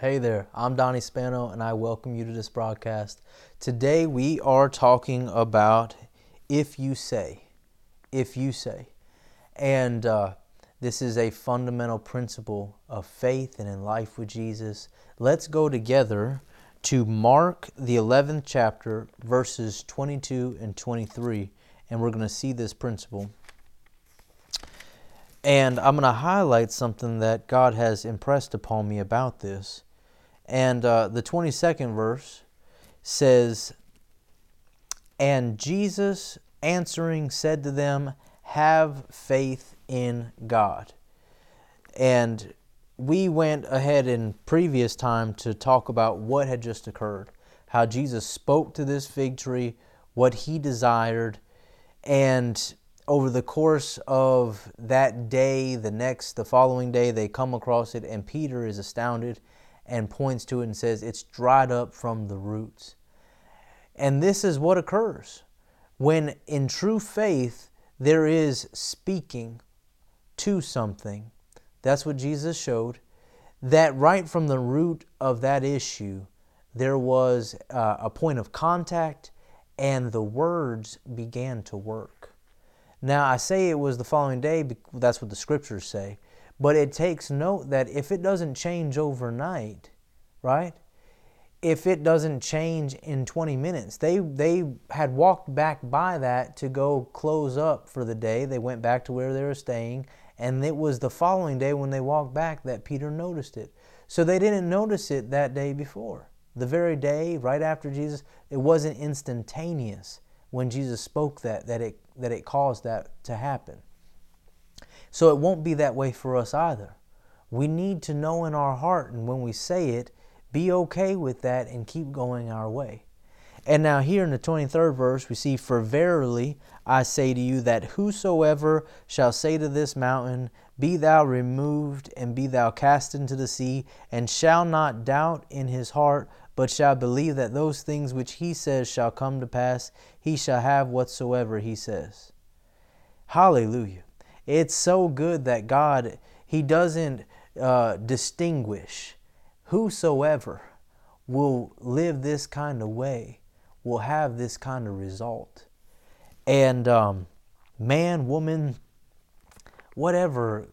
Hey there, I'm Donnie Spano, and I welcome you to this broadcast. Today we are talking about if you say, if you say. And uh, this is a fundamental principle of faith and in life with Jesus. Let's go together to Mark, the 11th chapter, verses 22 and 23, and we're going to see this principle. And I'm going to highlight something that God has impressed upon me about this. And uh, the 22nd verse says, And Jesus answering said to them, Have faith in God. And we went ahead in previous time to talk about what had just occurred, how Jesus spoke to this fig tree, what he desired, and over the course of that day, the next, the following day, they come across it, and Peter is astounded and points to it and says, It's dried up from the roots. And this is what occurs when, in true faith, there is speaking to something. That's what Jesus showed. That right from the root of that issue, there was uh, a point of contact, and the words began to work. Now, I say it was the following day, that's what the scriptures say, but it takes note that if it doesn't change overnight, right? If it doesn't change in 20 minutes, they, they had walked back by that to go close up for the day. They went back to where they were staying, and it was the following day when they walked back that Peter noticed it. So they didn't notice it that day before. The very day, right after Jesus, it wasn't instantaneous when Jesus spoke that, that it that it caused that to happen. So it won't be that way for us either. We need to know in our heart, and when we say it, be okay with that and keep going our way. And now, here in the 23rd verse, we see, For verily I say to you that whosoever shall say to this mountain, Be thou removed, and be thou cast into the sea, and shall not doubt in his heart, but shall believe that those things which he says shall come to pass, he shall have whatsoever he says. Hallelujah. It's so good that God, He doesn't uh, distinguish. Whosoever will live this kind of way will have this kind of result. And um, man, woman, whatever,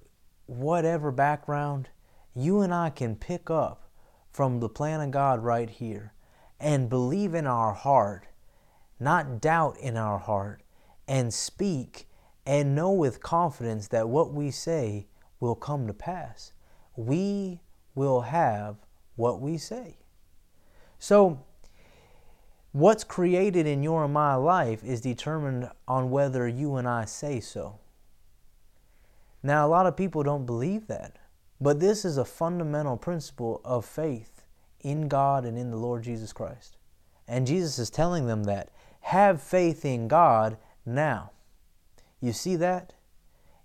whatever background, you and I can pick up from the plan of God right here and believe in our heart not doubt in our heart, and speak and know with confidence that what we say will come to pass. We will have what we say. So, what's created in your and my life is determined on whether you and I say so. Now, a lot of people don't believe that, but this is a fundamental principle of faith in God and in the Lord Jesus Christ. And Jesus is telling them that have faith in God now. You see that?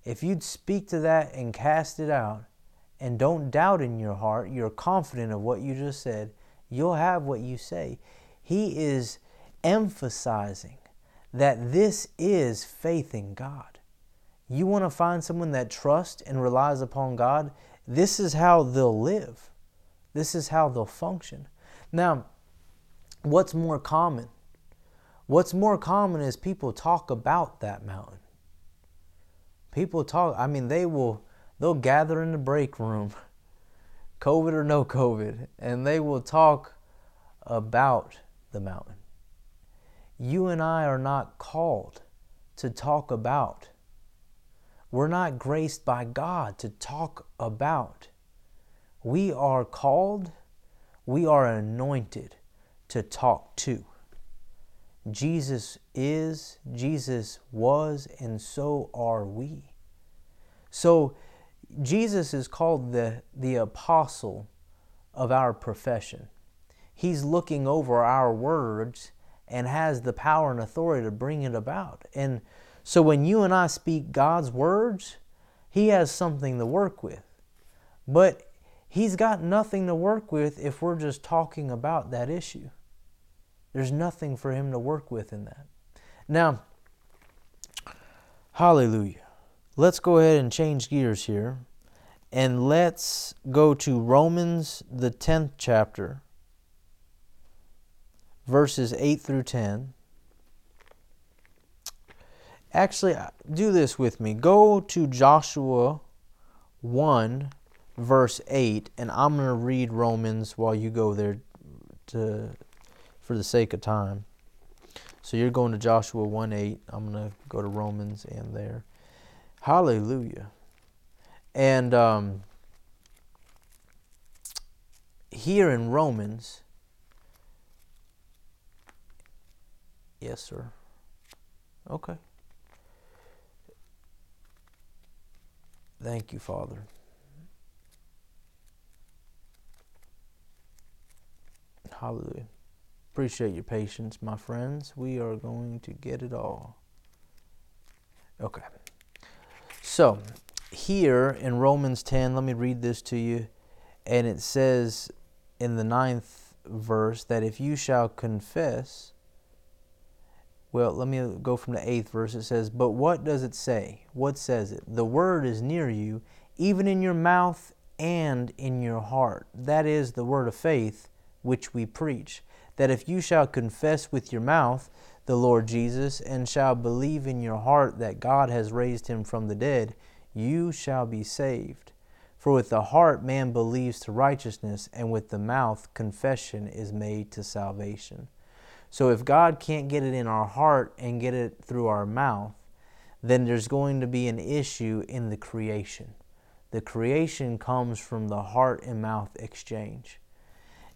If you'd speak to that and cast it out and don't doubt in your heart, you're confident of what you just said, you'll have what you say. He is emphasizing that this is faith in God. You want to find someone that trusts and relies upon God, this is how they'll live. This is how they'll function. Now, what's more common? What's more common is people talk about that mountain. People talk, I mean, they will, they'll gather in the break room, COVID or no COVID, and they will talk about the mountain. You and I are not called to talk about. We're not graced by God to talk about. We are called, we are anointed to talk to. Jesus is, Jesus was, and so are we. So Jesus is called the, the apostle of our profession. He's looking over our words and has the power and authority to bring it about. And so when you and I speak God's words, He has something to work with. But He's got nothing to work with if we're just talking about that issue. There's nothing for him to work with in that. Now, hallelujah. Let's go ahead and change gears here And let's go to Romans, the 10th chapter, verses 8 through 10. Actually, uh, do this with me. Go to Joshua 1, verse 8, and I'm going to read Romans while you go there to, for the sake of time. So you're going to Joshua 1 8. I'm going to go to Romans and there. Hallelujah. And um, here in Romans, yes, sir. Okay. Thank you, Father. Hallelujah. Appreciate your patience, my friends. We are going to get it all. Okay. So, here in Romans 10, let me read this to you. And it says in the ninth verse that if you shall confess, well, let me go from the eighth verse. It says, But what does it say? What says it? The word is near you, even in your mouth and in your heart. That is the word of faith which we preach. That if you shall confess with your mouth the Lord Jesus, and shall believe in your heart that God has raised him from the dead, you shall be saved. For with the heart man believes to righteousness, and with the mouth confession is made to salvation. So if God can't get it in our heart and get it through our mouth, then there's going to be an issue in the creation. The creation comes from the heart and mouth exchange.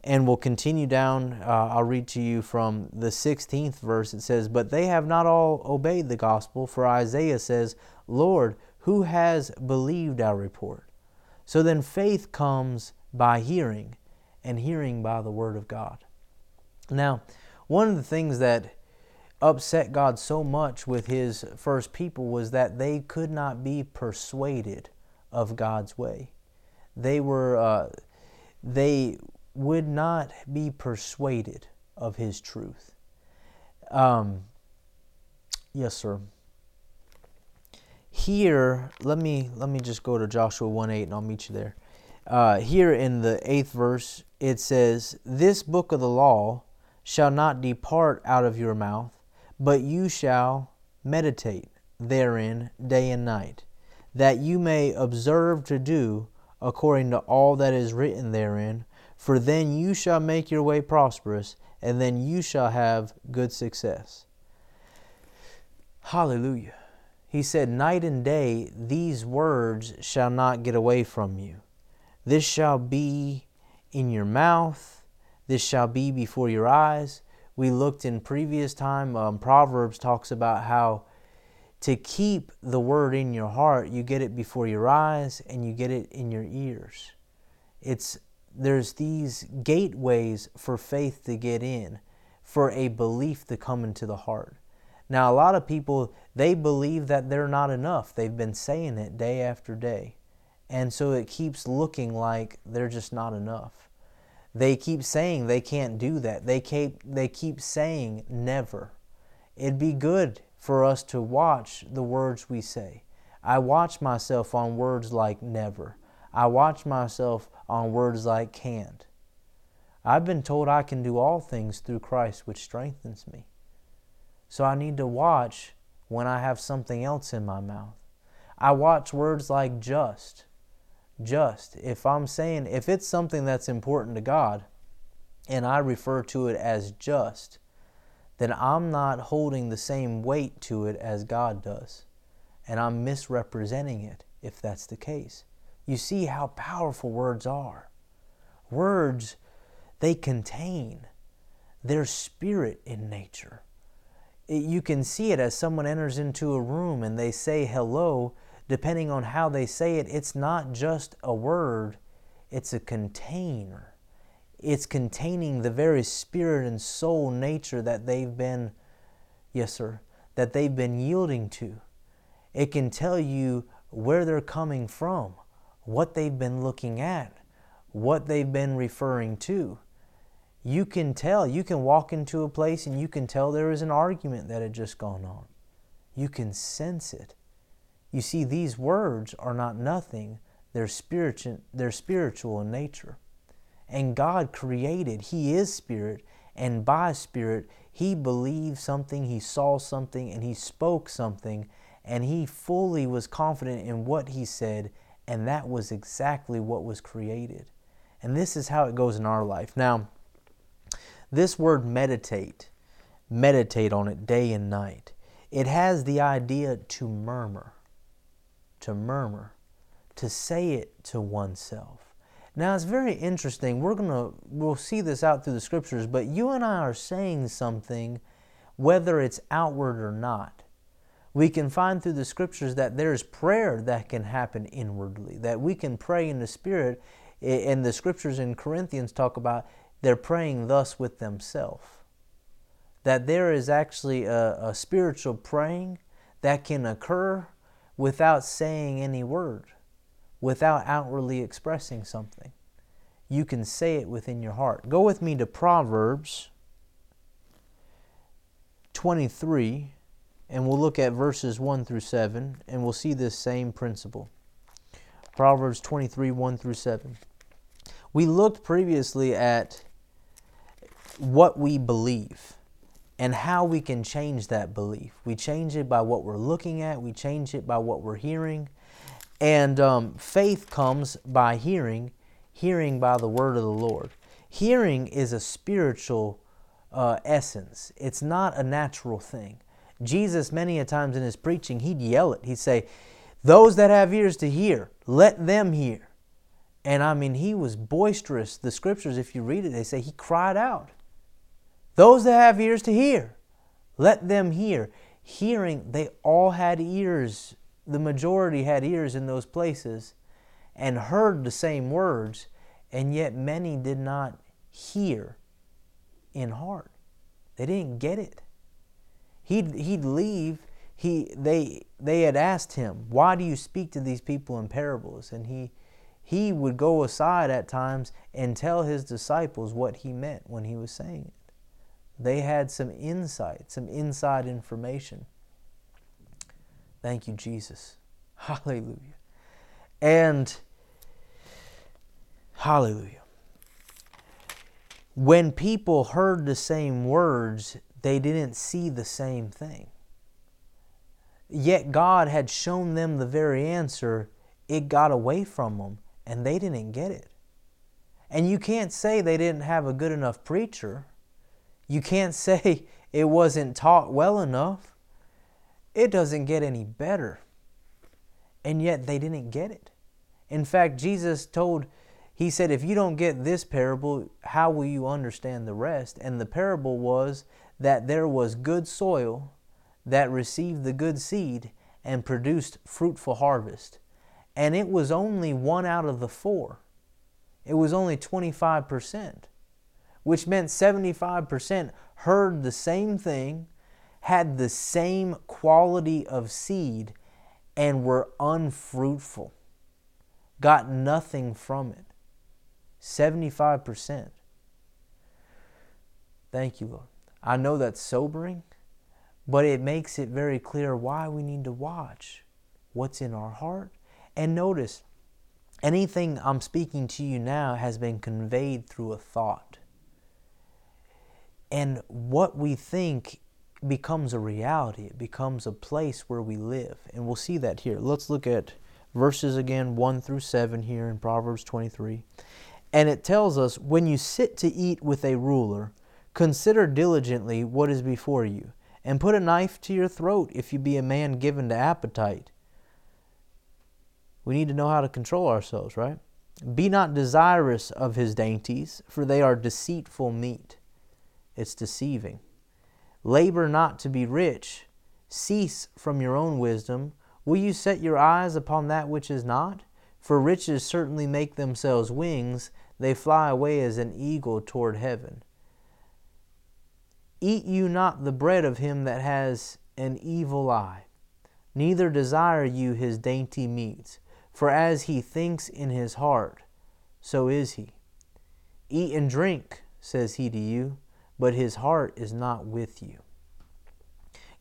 And we'll continue down. Uh, I'll read to you from the 16th verse. It says, But they have not all obeyed the gospel, for Isaiah says, Lord, who has believed our report? So then faith comes by hearing, and hearing by the word of God. Now, one of the things that upset God so much with his first people was that they could not be persuaded of God's way. They were uh, they would not be persuaded of his truth. Um, yes, sir. Here, let me let me just go to Joshua 1 8 and I'll meet you there. Uh, here in the eighth verse, it says, This book of the law shall not depart out of your mouth, but you shall meditate therein day and night, that you may observe to do according to all that is written therein for then you shall make your way prosperous, and then you shall have good success. Hallelujah. He said, Night and day these words shall not get away from you. This shall be in your mouth, this shall be before your eyes. We looked in previous time, um, Proverbs talks about how to keep the word in your heart, you get it before your eyes and you get it in your ears. It's there's these gateways for faith to get in, for a belief to come into the heart. Now, a lot of people, they believe that they're not enough. They've been saying it day after day. And so it keeps looking like they're just not enough. They keep saying they can't do that. They keep, they keep saying never. It'd be good for us to watch the words we say. I watch myself on words like never. I watch myself on words like can't. I've been told I can do all things through Christ which strengthens me. So I need to watch when I have something else in my mouth. I watch words like just. Just. If I'm saying, if it's something that's important to God and I refer to it as just, then I'm not holding the same weight to it as God does. And I'm misrepresenting it if that's the case you see how powerful words are. Words, they contain their spirit in nature. You can see it as someone enters into a room and they say hello. Depending on how they say it, it's not just a word, it's a container. It's containing the very spirit and soul nature that they've been, yes, sir, that they've been yielding to. It can tell you where they're coming from what they've been looking at, what they've been referring to. You can tell, you can walk into a place and you can tell there is an argument that had just gone on. You can sense it. You see, these words are not nothing, they're spiritual, they're spiritual in nature. And God created, He is spirit, and by spirit, He believed something, He saw something, and He spoke something, and He fully was confident in what He said, and that was exactly what was created. And this is how it goes in our life. Now, this word meditate, meditate on it day and night, it has the idea to murmur, to murmur, to say it to oneself. Now it's very interesting. We're gonna we'll see this out through the scriptures, but you and I are saying something, whether it's outward or not. We can find through the scriptures that there's prayer that can happen inwardly, that we can pray in the spirit. And the scriptures in Corinthians talk about they're praying thus with themselves. That there is actually a, a spiritual praying that can occur without saying any word, without outwardly expressing something. You can say it within your heart. Go with me to Proverbs 23, and we'll look at verses 1 through 7, and we'll see this same principle. Proverbs 23, 1 through 7. We looked previously at what we believe and how we can change that belief. We change it by what we're looking at, we change it by what we're hearing. And um, faith comes by hearing, hearing by the word of the Lord. Hearing is a spiritual uh, essence, it's not a natural thing. Jesus, many a times in his preaching, he'd yell it. He'd say, Those that have ears to hear, let them hear. And I mean, he was boisterous. The scriptures, if you read it, they say he cried out. Those that have ears to hear, let them hear. Hearing, they all had ears. The majority had ears in those places and heard the same words, and yet many did not hear in heart. They didn't get it. He'd, he'd leave. He, they, they had asked him, Why do you speak to these people in parables? And he, he would go aside at times and tell his disciples what he meant when he was saying it. They had some insight, some inside information. Thank you, Jesus. Hallelujah. And hallelujah. When people heard the same words, they didn't see the same thing. Yet God had shown them the very answer, it got away from them, and they didn't get it. And you can't say they didn't have a good enough preacher you can't say it wasn't taught well enough. It doesn't get any better. And yet they didn't get it. In fact, Jesus told, He said, if you don't get this parable, how will you understand the rest? And the parable was that there was good soil that received the good seed and produced fruitful harvest. And it was only one out of the four. It was only 25% which meant 75% heard the same thing, had the same quality of seed, and were unfruitful. Got nothing from it. 75%. Thank you, Lord. I know that's sobering, but it makes it very clear why we need to watch what's in our heart. And notice, anything I'm speaking to you now has been conveyed through a thought. And what we think becomes a reality. It becomes a place where we live. And we'll see that here. Let's look at verses again 1 through 7 here in Proverbs 23. And it tells us when you sit to eat with a ruler, consider diligently what is before you, and put a knife to your throat if you be a man given to appetite. We need to know how to control ourselves, right? Be not desirous of his dainties, for they are deceitful meat it's deceiving. Labor not to be rich. Cease from your own wisdom. Will you set your eyes upon that which is not? For riches certainly make themselves wings, they fly away as an eagle toward heaven. Eat you not the bread of him that has an evil eye, neither desire you his dainty meats, for as he thinks in his heart, so is he. Eat and drink, says he to you but his heart is not with you.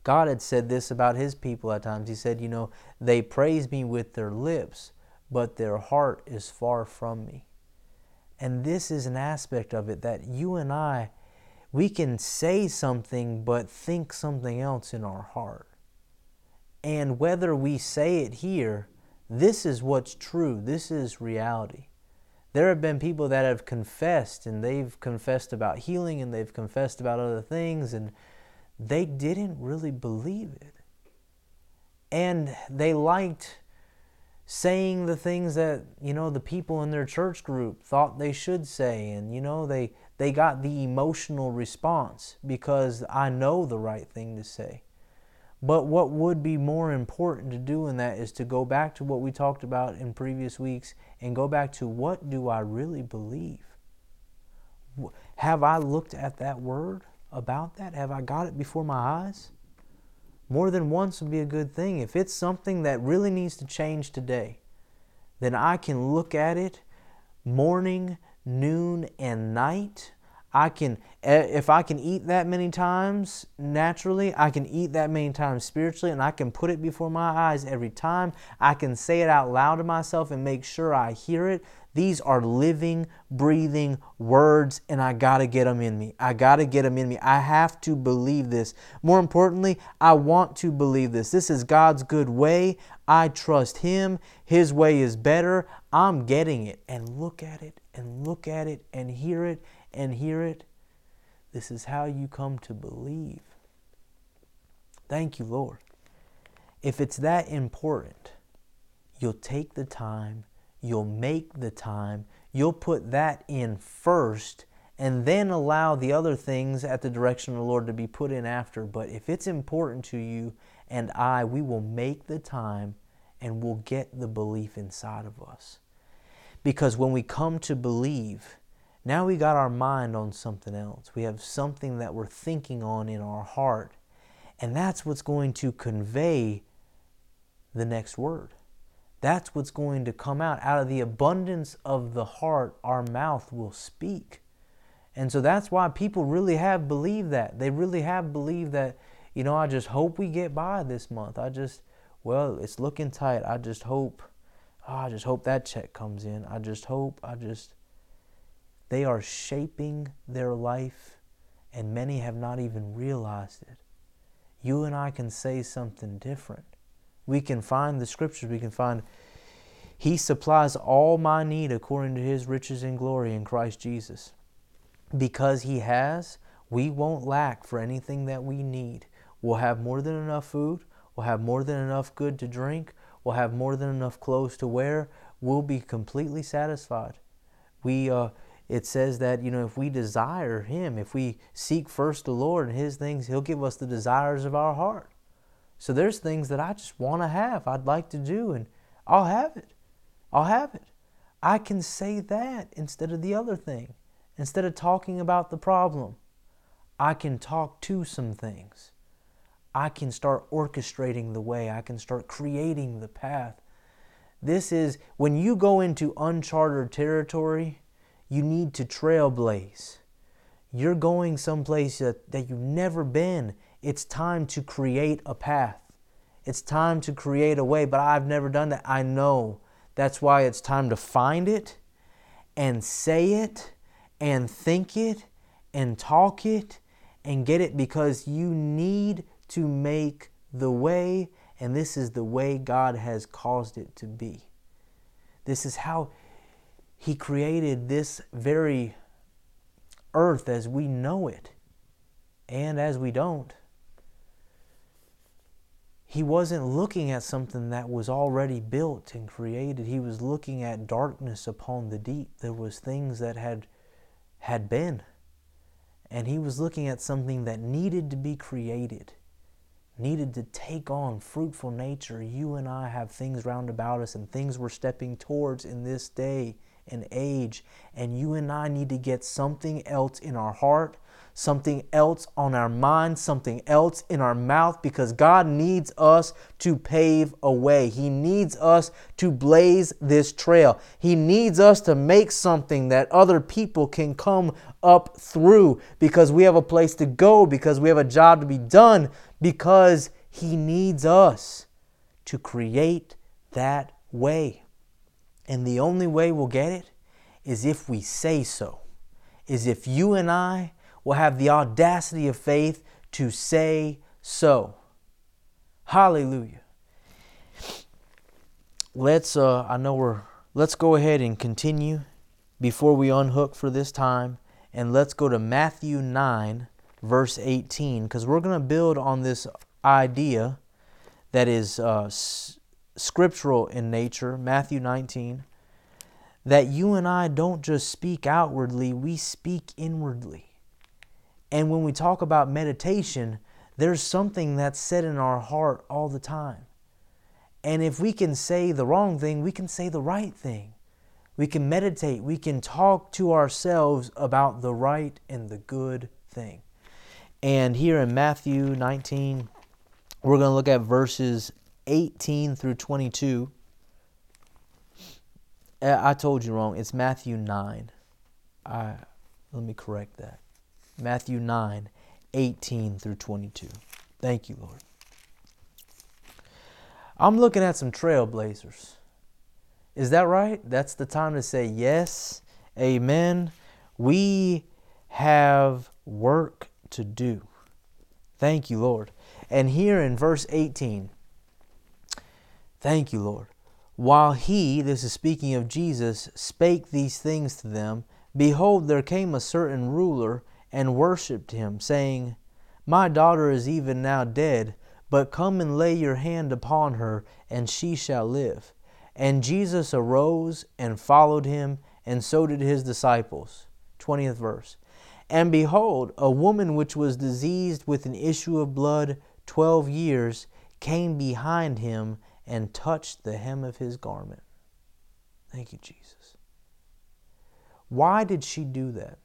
God had said this about his people at times. He said, You know, they praise me with their lips, but their heart is far from me. And this is an aspect of it that you and I, we can say something but think something else in our heart. And whether we say it here, this is what's true, this is reality. There have been people that have confessed and they've confessed about healing and they've confessed about other things and they didn't really believe it. And they liked saying the things that you know the people in their church group thought they should say and you know they they got the emotional response because I know the right thing to say. But what would be more important to do in that is to go back to what we talked about in previous weeks and go back to what do I really believe? Have I looked at that word about that? Have I got it before my eyes? more than once would be a good thing. If it's something that really needs to change today, then I can look at it morning, noon, and night. I can, if I can eat that many times naturally, I can eat that many times spiritually, and I can put it before my eyes every time. I can say it out loud to myself and make sure I hear it these are living, breathing words, and I got to get them in me. I got to get them in me. I have to believe this. More importantly, I want to believe this. This is God's good way. I trust Him. His way is better. I'm getting it. And look at it, and look at it, and hear it, and hear it. This is how you come to believe. Thank you, Lord. If it's that important, you'll take the time You'll make the time. You'll put that in first and then allow the other things at the direction of the Lord to be put in after. But if it's important to you and I, we will make the time and we'll get the belief inside of us. Because when we come to believe, now we got our mind on something else. We have something that we're thinking on in our heart. And that's what's going to convey the next word. That's what's going to come out. Out of the abundance of the heart, our mouth will speak. And so that's why people really have believed that. They really have believed that, you know, I just hope we get by this month. I just, well, it's looking tight. I just hope, oh, I just hope that check comes in. I just hope, I just. They are shaping their life, and many have not even realized it. You and I can say something different we can find the scriptures, we can find He supplies all my need according to His riches and glory in Christ Jesus. Because He has, we won't lack for anything that we need. We'll have more than enough food, we'll have more than enough good to drink, we'll have more than enough clothes to wear. We'll be completely satisfied. We, uh, it says that you know if we desire Him, if we seek first the Lord and His things, He'll give us the desires of our heart. So there's things that I just want to have, I'd like to do, and I'll have it. I'll have it. I can say that instead of the other thing. Instead of talking about the problem, I can talk to some things. I can start orchestrating the way, I can start creating the path. This is when you go into uncharted territory, you need to trailblaze. You're going someplace that, that you've never been it's time to create a path. It's time to create a way, but I've never done that. I know. That's why it's time to find it and say it and think it and talk it and get it because you need to make the way, and this is the way God has caused it to be. This is how He created this very earth as we know it and as we don't he wasn't looking at something that was already built and created. He was looking at darkness upon the deep. There was things that had had been. And he was looking at something that needed to be created, needed to take on fruitful nature. You and I have things round about us and things we're stepping towards in this day and age. And you and I need to get something else in our heart something else on our mind, something else in our mouth, because God needs us to pave a way. He needs us to blaze this trail. He needs us to make something that other people can come up through because we have a place to go, because we have a job to be done, because He needs us to create that way. And the only way we'll get it is if we say so, is if you and I will have the audacity of faith to say so. Hallelujah. Let's uh I know we're let's go ahead and continue before we unhook for this time and let's go to Matthew 9 verse 18 cuz we're going to build on this idea that is uh, scriptural in nature, Matthew 19, that you and I don't just speak outwardly, we speak inwardly. And when we talk about meditation, there's something that's said in our heart all the time. And if we can say the wrong thing, we can say the right thing. We can meditate. We can talk to ourselves about the right and the good thing. And here in Matthew 19, we're going to look at verses 18 through 22. Uh, I told you wrong. It's Matthew 9. I, let me correct that. Matthew 9, 18 through 22. Thank you, Lord. I'm looking at some trailblazers. Is that right? That's the time to say yes, amen. We have work to do. Thank you, Lord. And here in verse 18, thank you, Lord. While he, this is speaking of Jesus, spake these things to them, behold, there came a certain ruler and worshipped him, saying, My daughter is even now dead, but come and lay your hand upon her, and she shall live. And Jesus arose and followed him, and so did his disciples. 20th verse. And behold, a woman which was diseased with an issue of blood twelve years came behind him and touched the hem of his garment. Thank you, Jesus. Why did she do that?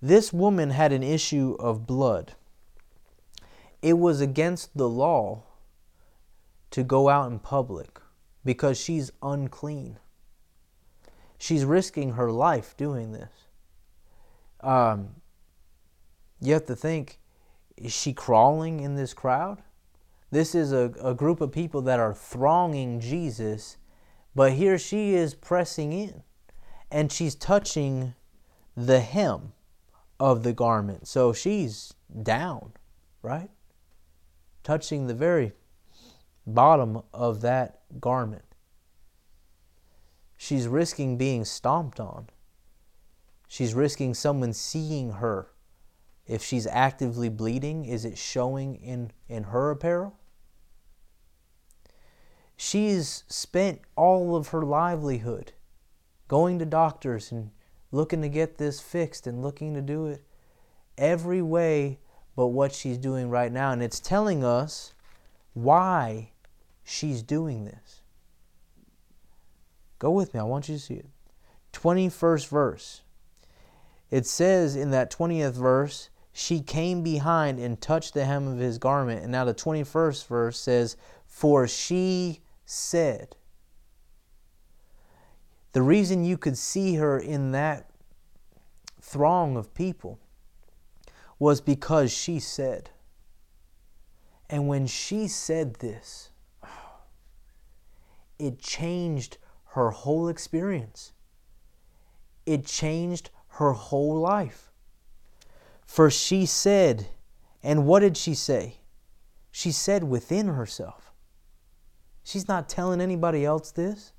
This woman had an issue of blood. It was against the law to go out in public because she's unclean. She's risking her life doing this. Um, you have to think is she crawling in this crowd? This is a, a group of people that are thronging Jesus, but here she is pressing in and she's touching the hem of the garment. So she's down, right? Touching the very bottom of that garment. She's risking being stomped on. She's risking someone seeing her. If she's actively bleeding, is it showing in, in her apparel? She's spent all of her livelihood going to doctors and looking to get this fixed and looking to do it every way but what she's doing right now. And it's telling us why she's doing this. Go with me, I want you to see it. 21st verse. It says in that 20th verse, she came behind and touched the hem of his garment. And now the 21st verse says, For she said. The reason you could see her in that throng of people was because she said. And when she said this, it changed her whole experience. It changed her whole life. For she said, and what did she say? She said within herself. She's not telling anybody else this.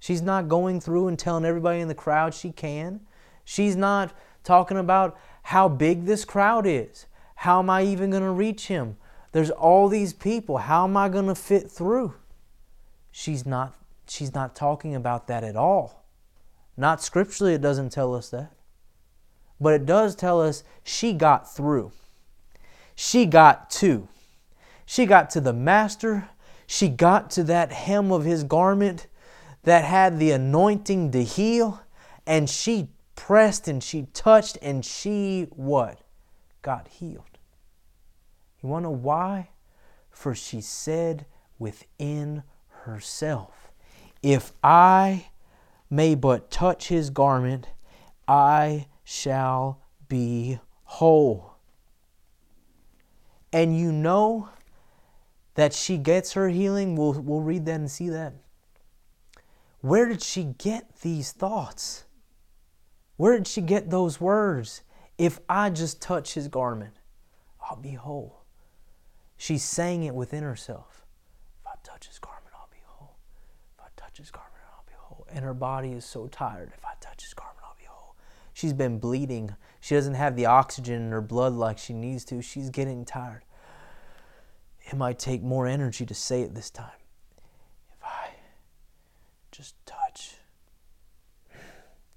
She's not going through and telling everybody in the crowd she can. She's not talking about how big this crowd is. How am I even going to reach him? There's all these people. How am I going to fit through? She's not she's not talking about that at all. Not scripturally it doesn't tell us that. But it does tell us she got through. She got to. She got to the master. She got to that hem of his garment that had the anointing to heal. And she pressed and she touched and she what? Got healed. You want to know why? For she said within herself, If I may but touch his garment, I shall be whole. And you know that she gets her healing. We'll, we'll read that and see that. Where did she get these thoughts? Where did she get those words? If I just touch his garment, I'll be whole. She's saying it within herself. If I touch his garment, I'll be whole. If I touch his garment, I'll be whole. And her body is so tired. If I touch his garment, I'll be whole. She's been bleeding. She doesn't have the oxygen in her blood like she needs to. She's getting tired. It might take more energy to say it this time. If I just touch,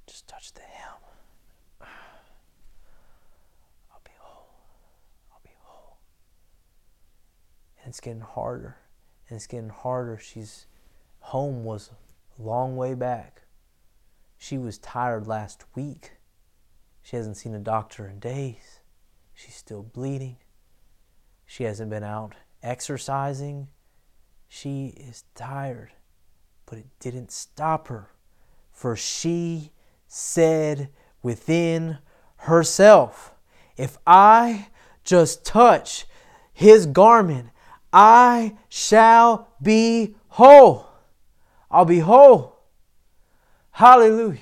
just touch the hem, I'll be whole. I'll be whole. And it's getting harder. And it's getting harder. She's home was a long way back. She was tired last week. She hasn't seen a doctor in days. She's still bleeding. She hasn't been out exercising. She is tired, but it didn't stop her, for she said within herself, If I just touch his garment, I shall be whole. I'll be whole. Hallelujah.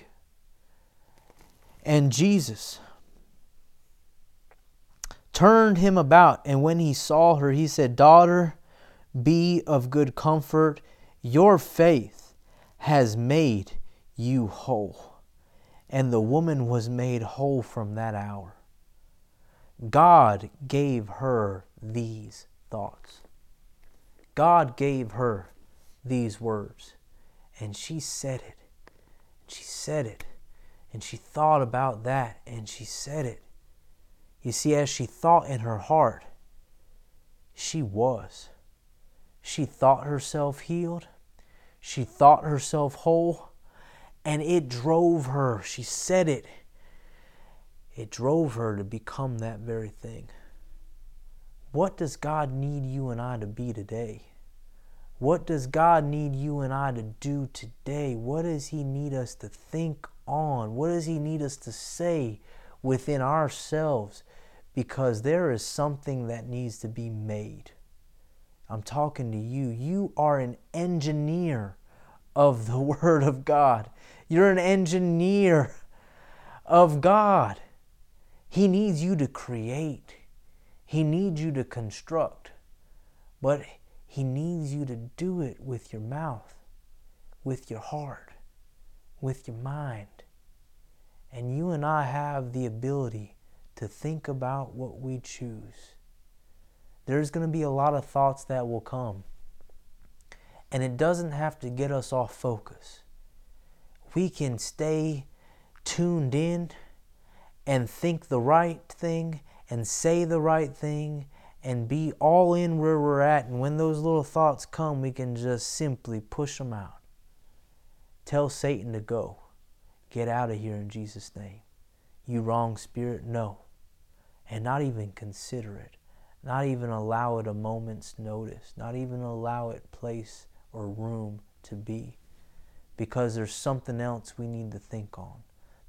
And Jesus turned him about, and when he saw her, he said, Daughter, be of good comfort. Your faith has made you whole. And the woman was made whole from that hour. God gave her these thoughts. God gave her these words. And she said it. She said it. And she thought about that and she said it. You see, as she thought in her heart, she was. She thought herself healed. She thought herself whole. And it drove her, she said it, it drove her to become that very thing. What does God need you and I to be today? What does God need you and I to do today? What does He need us to think on? What does He need us to say within ourselves because there is something that needs to be made. I'm talking to you. You are an engineer of the Word of God. You're an engineer of God. He needs you to create, He needs you to construct, but He needs you to do it with your mouth, with your heart, with your mind. And you and I have the ability to think about what we choose. There's going to be a lot of thoughts that will come. And it doesn't have to get us off focus. We can stay tuned in and think the right thing and say the right thing and be all in where we're at. And when those little thoughts come, we can just simply push them out. Tell Satan to go. Get out of here in Jesus' name. You wrong spirit, no and not even consider it, not even allow it a moment's notice, not even allow it place or room to be. Because there's something else we need to think on.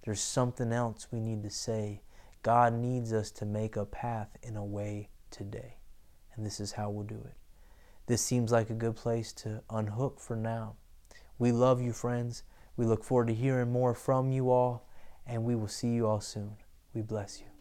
There's something else we need to say. God needs us to make a path in a way today. And this is how we'll do it. This seems like a good place to unhook for now. We love you, friends. We look forward to hearing more from you all, and we will see you all soon. We bless you.